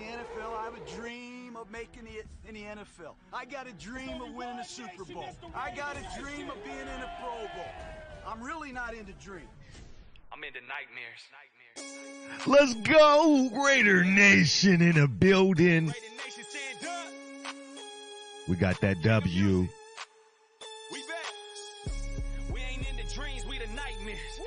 the NFL. I have a dream of making it in the NFL. I got a dream of winning a Super Bowl. I got a dream of being in a Pro Bowl. I'm really not into dreams. I'm into nightmares. nightmares. Let's go, Raider Nation in a building. We got that W.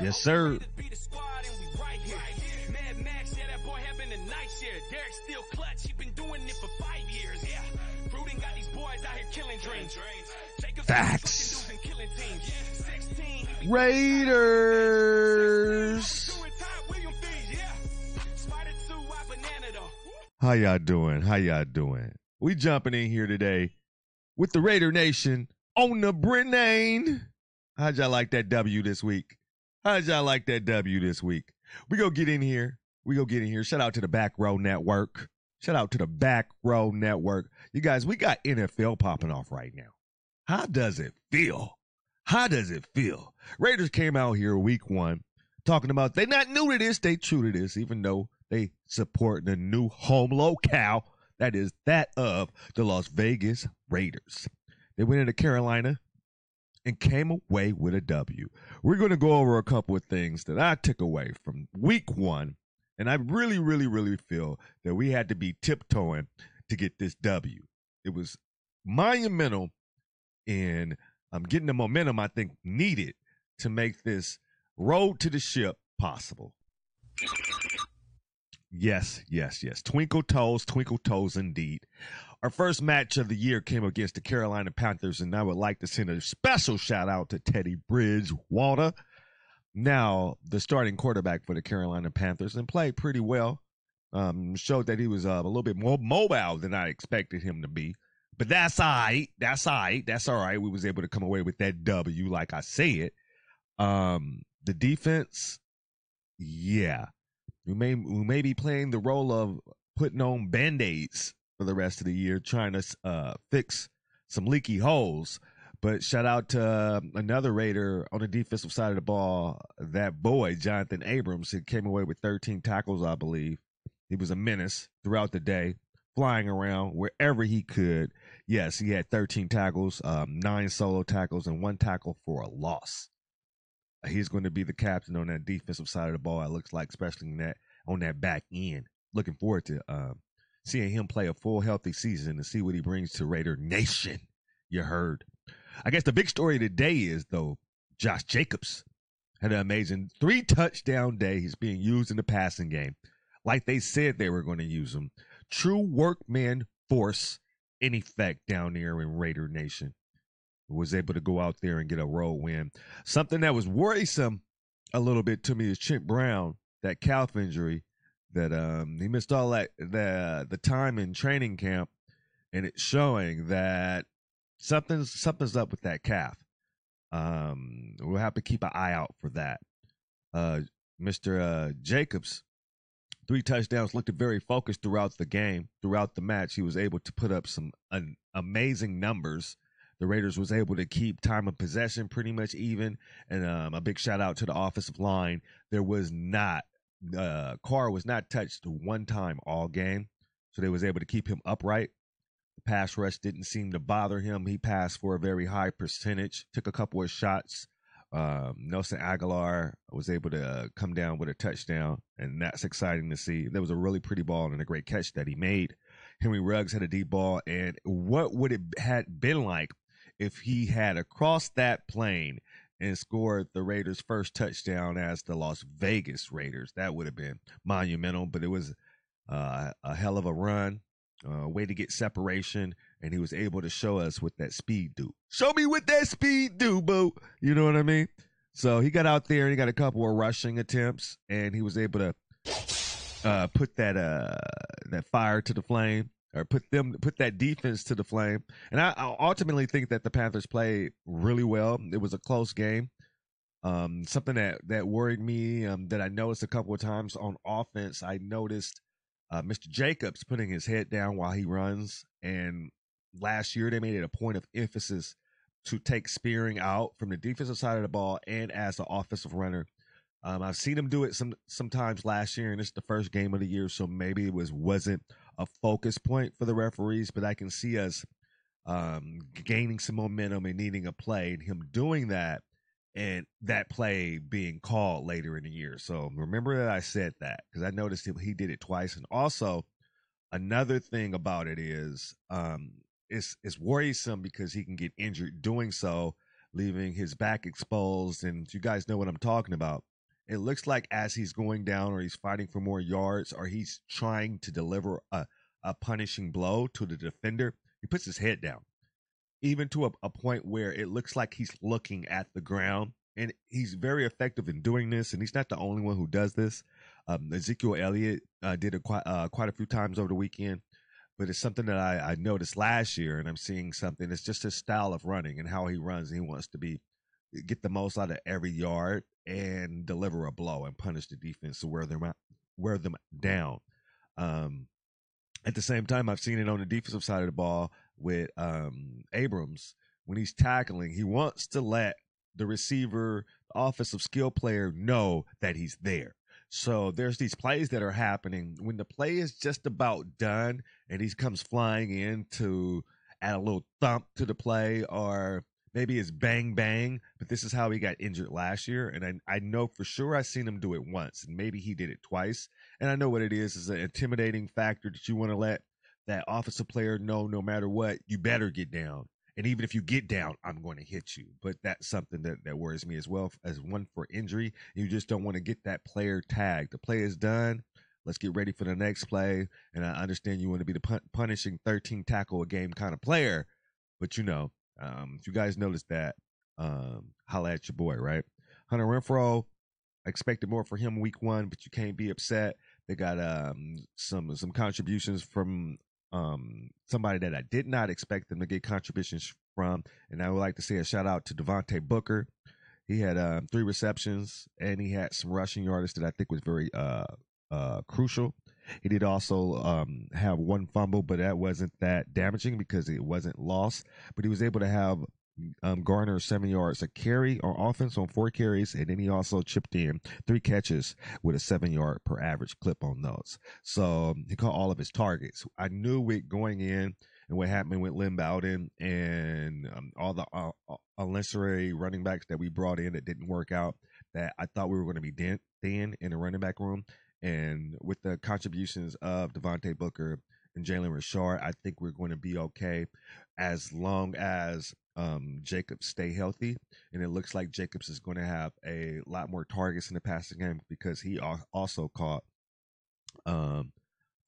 Yes, sir. Facts. Raiders. How y'all doing? How y'all doing? We jumping in here today with the Raider Nation on the Brennan. How'd y'all like that W this week? How'd y'all like that W this week? We go get in here. We go get in here. Shout out to the Back Row Network. Shout out to the Back Row Network. You guys, we got NFL popping off right now. How does it feel? How does it feel? Raiders came out here week one talking about they not new to this, they true to this, even though they support the new home locale that is that of the Las Vegas Raiders. They went into Carolina and came away with a W. We're going to go over a couple of things that I took away from week one. And I really, really, really feel that we had to be tiptoeing to get this W. It was monumental in um, getting the momentum I think needed to make this road to the ship possible. Yes, yes, yes. Twinkle toes, twinkle toes indeed. Our first match of the year came against the Carolina Panthers, and I would like to send a special shout out to Teddy Bridgewater. Now, the starting quarterback for the Carolina Panthers, and played pretty well. Um, showed that he was uh, a little bit more mobile than I expected him to be. But that's all right. That's all right. That's all right. We was able to come away with that W, like I said. Um, the defense, yeah, we may we may be playing the role of putting on band aids for the rest of the year, trying to uh, fix some leaky holes. But shout out to uh, another Raider on the defensive side of the ball, that boy Johnathan Abrams, who came away with 13 tackles, I believe. He was a menace throughout the day, flying around wherever he could. Yes, he had 13 tackles, um, nine solo tackles, and one tackle for a loss. He's going to be the captain on that defensive side of the ball. It looks like, especially that on that back end. Looking forward to um, seeing him play a full healthy season and see what he brings to Raider Nation. You heard. I guess the big story today is though Josh Jacobs had an amazing three touchdown day. He's being used in the passing game like they said they were going to use him. True workman force in effect down there in Raider Nation. Was able to go out there and get a road win. Something that was worrisome a little bit to me is Trent Brown, that calf injury that um he missed all that the the time in training camp and it's showing that something's something's up with that calf. Um we'll have to keep an eye out for that. Uh Mr. Uh, Jacobs three touchdowns, looked very focused throughout the game, throughout the match. He was able to put up some an amazing numbers. The Raiders was able to keep time of possession pretty much even, and um, a big shout out to the offensive line. There was not uh, Carr was not touched one time all game, so they was able to keep him upright. Pass rush didn't seem to bother him. He passed for a very high percentage, took a couple of shots um, Nelson Agholor was able to uh, come down with a touchdown, and that's exciting to see. There was a really pretty ball and a great catch that he made. Henry Ruggs had a deep ball, and what would it had been like if he had across that plane and scored the Raiders' first touchdown as the Las Vegas Raiders? That would have been monumental, but it was uh, a hell of a run, uh, way to get separation, and he was able to show us what that speed do. Show me what that speed do, boo. You know what I mean? So he got out there and he got a couple of rushing attempts, and he was able to uh, put that uh, that fire to the flame, or put them put that defense to the flame. And I, I ultimately think that the Panthers played really well. It was a close game. Um, something that that worried me um, that I noticed a couple of times on offense. I noticed uh, Mr. Jacobs putting his head down while he runs, and last year they made it a point of emphasis to take Spearing out from the defensive side of the ball and as the offensive runner. Um, I've seen him do it some sometimes last year, and it's the first game of the year, so maybe it was wasn't a focus point for the referees, but I can see us um, gaining some momentum and needing a play, and him doing that, and that play being called later in the year. So remember that I said that because I noticed he did it twice, and also another thing about it is um, it's it's worrisome because he can get injured doing so, leaving his back exposed, and you guys know what I'm talking about. It looks like as he's going down, or he's fighting for more yards, or he's trying to deliver a, a punishing blow to the defender, he puts his head down, even to a, a point where it looks like he's looking at the ground. And he's very effective in doing this, and he's not the only one who does this. Um, Ezekiel Elliott uh, did it quite uh, quite a few times over the weekend, but it's something that I, I noticed last year, and I'm seeing something. It's just his style of running and how he runs. He wants to be get the most out of every yard and deliver a blow and punish the defense to wear them out, wear them down. Um, at the same time, I've seen it on the defensive side of the ball with um, Abrams when he's tackling. He wants to let the receiver, the offensive skill player, know that he's there. So there's these plays that are happening when the play is just about done and he comes flying in to add a little thump to the play or maybe it's bang bang, but this is how he got injured last year. And I, I know for sure I've seen him do it once and maybe he did it twice. And I know what it is is an intimidating factor that you want to let that offensive player know no matter what, you better get down. And even if you get down, I'm going to hit you. But that's something that, that worries me as well as one for injury. You just don't want to get that player tagged. The play is done. Let's get ready for the next play. And I understand you want to be the pun- punishing 13 tackle a game kind of player. But you know, um, if you guys noticed that, um, holla at your boy, right? Hunter Renfrow, expected more for him week one, but you can't be upset. They got um, some some contributions from um, somebody that I did not expect them to get contributions from. And I would like to say a shout out to Devontae Booker. He had um, three receptions and he had some rushing yards that I think was very uh, uh, crucial. He did also um, have one fumble, but that wasn't that damaging because it wasn't lost. But he was able to have um, garner seven yards a carry on offense on four carries, and then he also chipped in three catches with a seven yard per average clip on those. So um, he caught all of his targets. I knew it going in and what happened with Lynn Bowden and um, all the uh, uh, unnecessary running backs that we brought in that didn't work out. That I thought we were going to be thin in the running back room, and with the contributions of Devontae Booker and Jalen Richard, I think we're going to be okay as long as um, Jacobs stay healthy. And it looks like Jacobs is going to have a lot more targets in the passing game because he also caught um,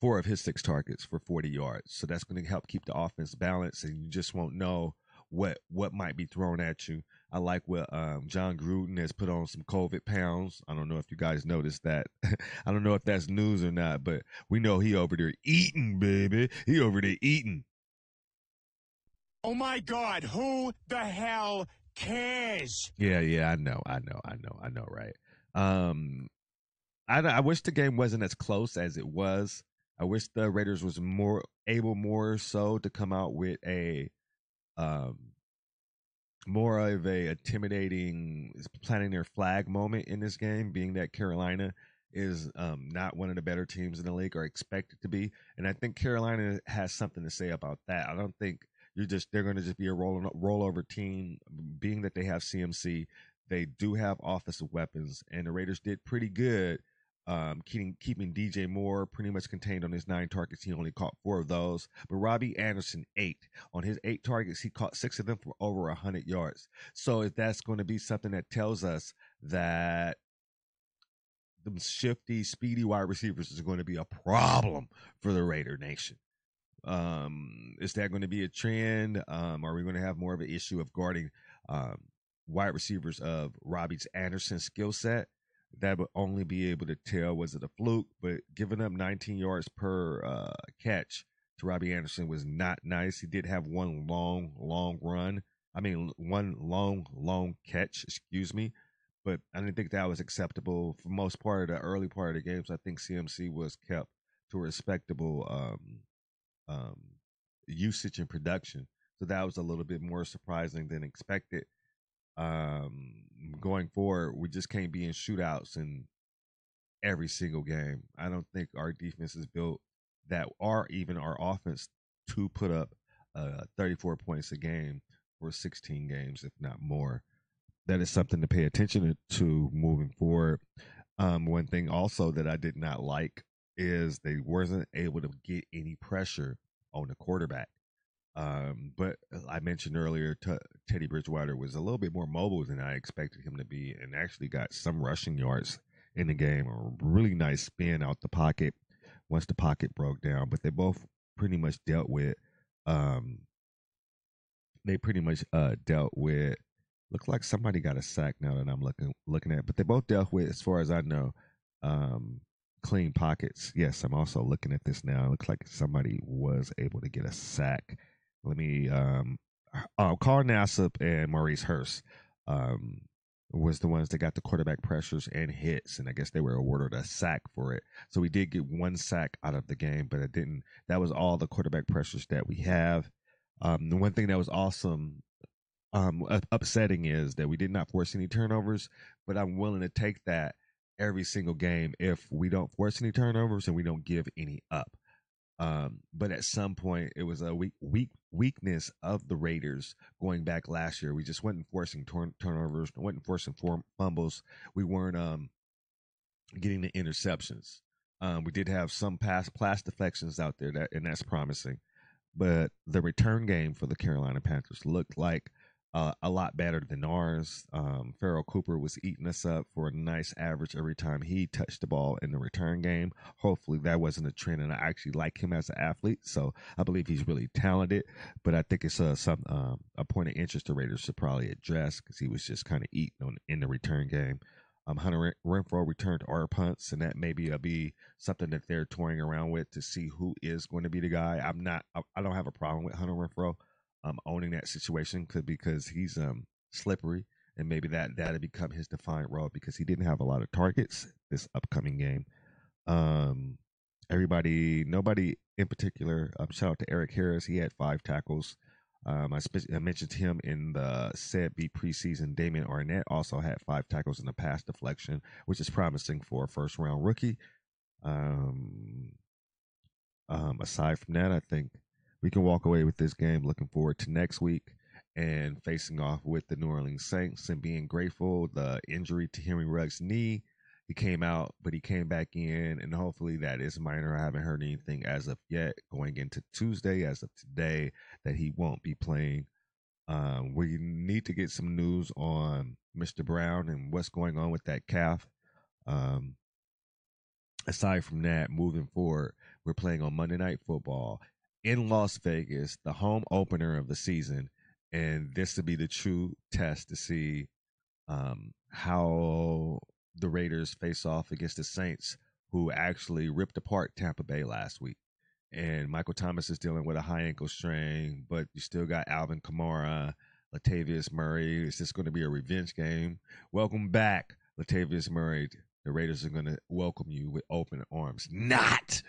four of his six targets for 40 yards. So that's going to help keep the offense balanced, and you just won't know what what might be thrown at you. I like what um, Jon Gruden has put on some COVID pounds. I don't know if you guys noticed that. I don't know if that's news or not, but we know he over there eating, baby. He over there eating. Oh my God, who the hell cares? Yeah, yeah, I know, I know, I know, I know, right? Um, I I wish the game wasn't as close as it was. I wish the Raiders was more able, more so, to come out with a, um, more of a intimidating planting their flag moment in this game, being that Carolina is um, not one of the better teams in the league or expected to be, and I think Carolina has something to say about that. I don't think you're just they're going to just be a roll rollover team. Being that they have CMC, they do have offensive weapons, and the Raiders did pretty good. Um, keeping keeping DJ Moore pretty much contained on his nine targets. He only caught four of those. But Robbie Anderson eight on his eight targets. He caught six of them for over hundred yards. So if that's going to be something that tells us that the shifty, speedy wide receivers is going to be a problem for the Raider Nation. Um, is that going to be a trend? Um, are we going to have more of an issue of guarding um, wide receivers of Robbie's Anderson skill set? That would only be able to tell was it a fluke, but giving up 19 yards per uh, catch to Robbie Anderson was not nice. He did have one long, long run. I mean, one long, long catch, excuse me. But I didn't think that was acceptable for most part of the early part of the games. I think CMC was kept to a respectable um, um, usage and production. So that was a little bit more surprising than expected. Um, going forward, we just can't be in shootouts in every single game. I don't think our defense is built that are even our offense to put up uh, 34 points a game for 16 games, if not more. That is something to pay attention to moving forward. Um, one thing also that I did not like is they wasn't able to get any pressure on the quarterback. Um, but I mentioned earlier, t- Teddy Bridgewater was a little bit more mobile than I expected him to be, and actually got some rushing yards in the game. A really nice spin out the pocket once the pocket broke down. But they both pretty much dealt with. Um, they pretty much uh, dealt with. Looks like somebody got a sack now that I'm looking looking at, but they both dealt with, as far as I know, um, clean pockets. Yes, I'm also looking at this now. It looks like somebody was able to get a sack. Let me um uh, Carl Nassib and Maurice Hurst um was the ones that got the quarterback pressures and hits, and I guess they were awarded a sack for it. So we did get one sack out of the game, but it didn't. That was all the quarterback pressures that we have. Um, the one thing that was awesome, um, upsetting is that we did not force any turnovers, but I'm willing to take that every single game if we don't force any turnovers and we don't give any up. Um, but at some point, it was a weak, weak weakness of the Raiders going back last year. We just wasn't forcing turn, turnovers, wasn't forcing fumbles. We weren't um, getting the interceptions. Um, we did have some pass pass deflections out there, that, and that's promising. But the return game for the Carolina Panthers looked like uh, a lot better than ours. Um, Pharoh Cooper was eating us up for a nice average every time he touched the ball in the return game. Hopefully, that wasn't a trend, and I actually like him as an athlete, so I believe he's really talented. But I think it's a some um, a point of interest the Raiders should probably address because he was just kind of eating on in the return game. Um, Hunter Renfrow returned our punts, and that maybe will be something that they're toying around with to see who is going to be the guy. I'm not, I don't have a problem with Hunter Renfrow um, owning that situation could because he's um, slippery and maybe that that'll become his defiant role because he didn't have a lot of targets this upcoming game. Um, everybody, nobody in particular. Um, shout out to Erik Harris. He had five tackles. Um, I, spe- I, mentioned him in the said B preseason. Damon Arnette also had five tackles in the pass deflection, which is promising for a first round rookie. Um, um, aside from that, I think we can walk away with this game looking forward to next week and facing off with the New Orleans Saints and being grateful. The injury to Henry Ruggs' knee, he came out, but he came back in, and hopefully that is minor. I haven't heard anything as of yet going into Tuesday, as of today, that he won't be playing. Um, we need to get some news on Mr. Brown and what's going on with that calf. Um, aside from that, moving forward, we're playing on Monday Night Football in Las Vegas, the home opener of the season, and this to be the true test to see um, how the Raiders face off against the Saints, who actually ripped apart Tampa Bay last week. And Michael Thomas is dealing with a high ankle strain, but you still got Alvin Kamara, Latavius Murray. Is this going to be a revenge game? Welcome back, Latavius Murray. The Raiders are going to welcome you with open arms. Not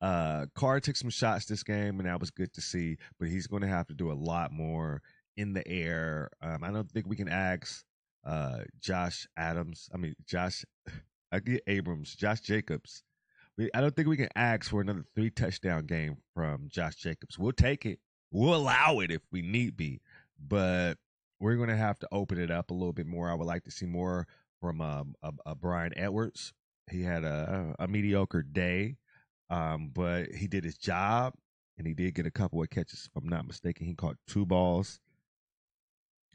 uh, Carr took some shots this game, and that was good to see. But he's going to have to do a lot more in the air. Um, I don't think we can ask uh, Josh Adams. I mean, Josh. I get Abrams, Josh Jacobs. I don't think we can ask for another three touchdown game from Josh Jacobs. We'll take it. We'll allow it if we need be, but we're going to have to open it up a little bit more. I would like to see more from um, Bryan Edwards. He had a, a mediocre day um, but he did his job and he did get a couple of catches, if I'm not mistaken. He caught two balls.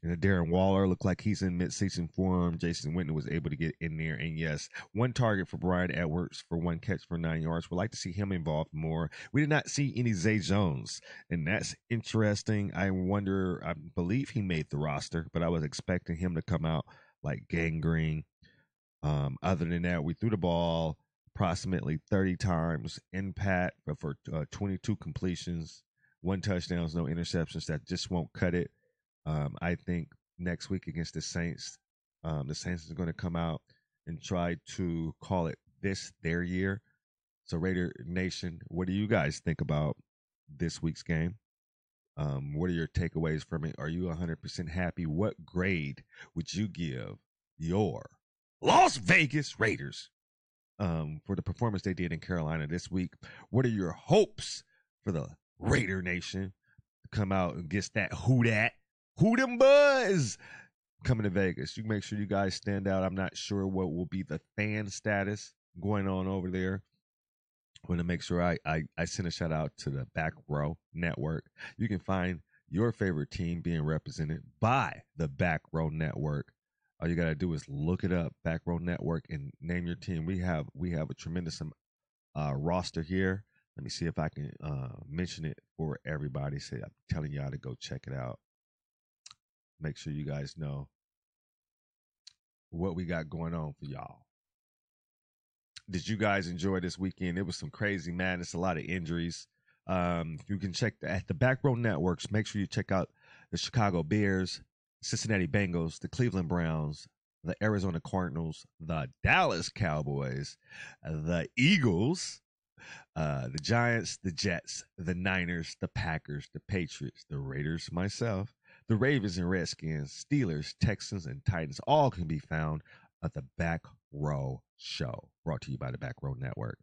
And Darren Waller looked like he's in mid-season form. Jason Witten was able to get in there, and yes, one target for Bryan Edwards for one catch for nine yards. We'd like to see him involved more. We did not see any Zay Jones, and that's interesting. I wonder. I believe he made the roster, but I was expecting him to come out like gangrene. Um, other than that, we threw the ball approximately 30 times in Pat for uh, 22 completions, one touchdowns, no interceptions. That just won't cut it. Um, I think next week against the Saints, um, the Saints are going to come out and try to call it this their year. So Raider Nation, what do you guys think about this week's game? Um, what are your takeaways from it? Are you 100% happy? What grade would you give your Las Vegas Raiders? Um, for the performance they did in Carolina this week. What are your hopes for the Raider Nation to come out and get that who that who them buzz coming to Vegas? You make sure you guys stand out. I'm not sure what will be the fan status going on over there. Want to make sure I, I I send a shout out to the Back Row Network. You can find your favorite team being represented by the Back Row Network. All you gotta do is look it up, Back Row Network, and name your team. We have we have a tremendous uh, roster here. Let me see if I can uh, mention it for everybody. Say I'm telling y'all to go check it out. Make sure you guys know what we got going on for y'all. Did you guys enjoy this weekend? It was some crazy madness, a lot of injuries. Um, you can check the, at the Back Row Networks. Make sure you check out the Chicago Bears, Cincinnati Bengals, the Cleveland Browns, the Arizona Cardinals, the Dallas Cowboys, the Eagles, uh, the Giants, the Jets, the Niners, the Packers, the Patriots, the Raiders, myself, the Ravens and Redskins, Steelers, Texans, and Titans all can be found at the Back Row Show, brought to you by the Back Row Network.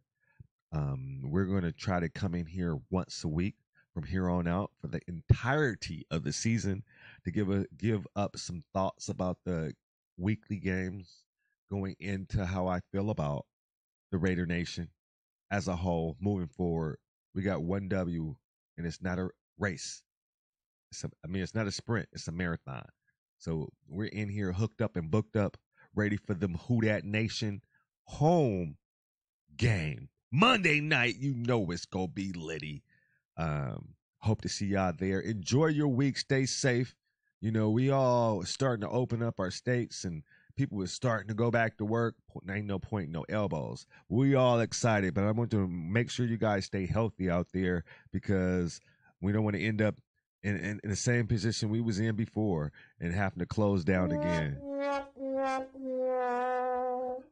Um, we're going to try to come in here once a week from here on out for the entirety of the season to give a give up some thoughts about the weekly games, going into how I feel about the Raider Nation as a whole moving forward. We got one W, and it's not a race. A, I mean, it's not a sprint; it's a marathon. So we're in here hooked up and booked up, ready for them Who Dat Nation home game. Monday night, you know it's gonna be litty. Um, hope to see y'all there. Enjoy your week. Stay safe. You know, we all starting to open up our states and people are starting to go back to work. Ain't no point, no elbows. We all excited, but I want to make sure you guys stay healthy out there because we don't want to end up in, in, in the same position we was in before and having to close down again.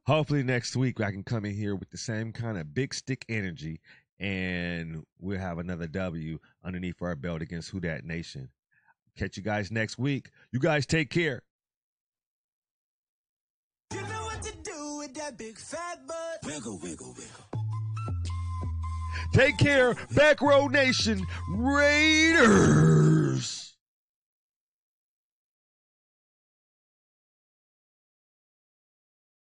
Hopefully next week I can come in here with the same kind of big stick energy and we'll have another W underneath our belt against Who Dat Nation. Catch you guys next week. You guys take care. You know what to do with that big fat butt. Wiggle, wiggle, wiggle. Take care, Back Row Nation Raiders.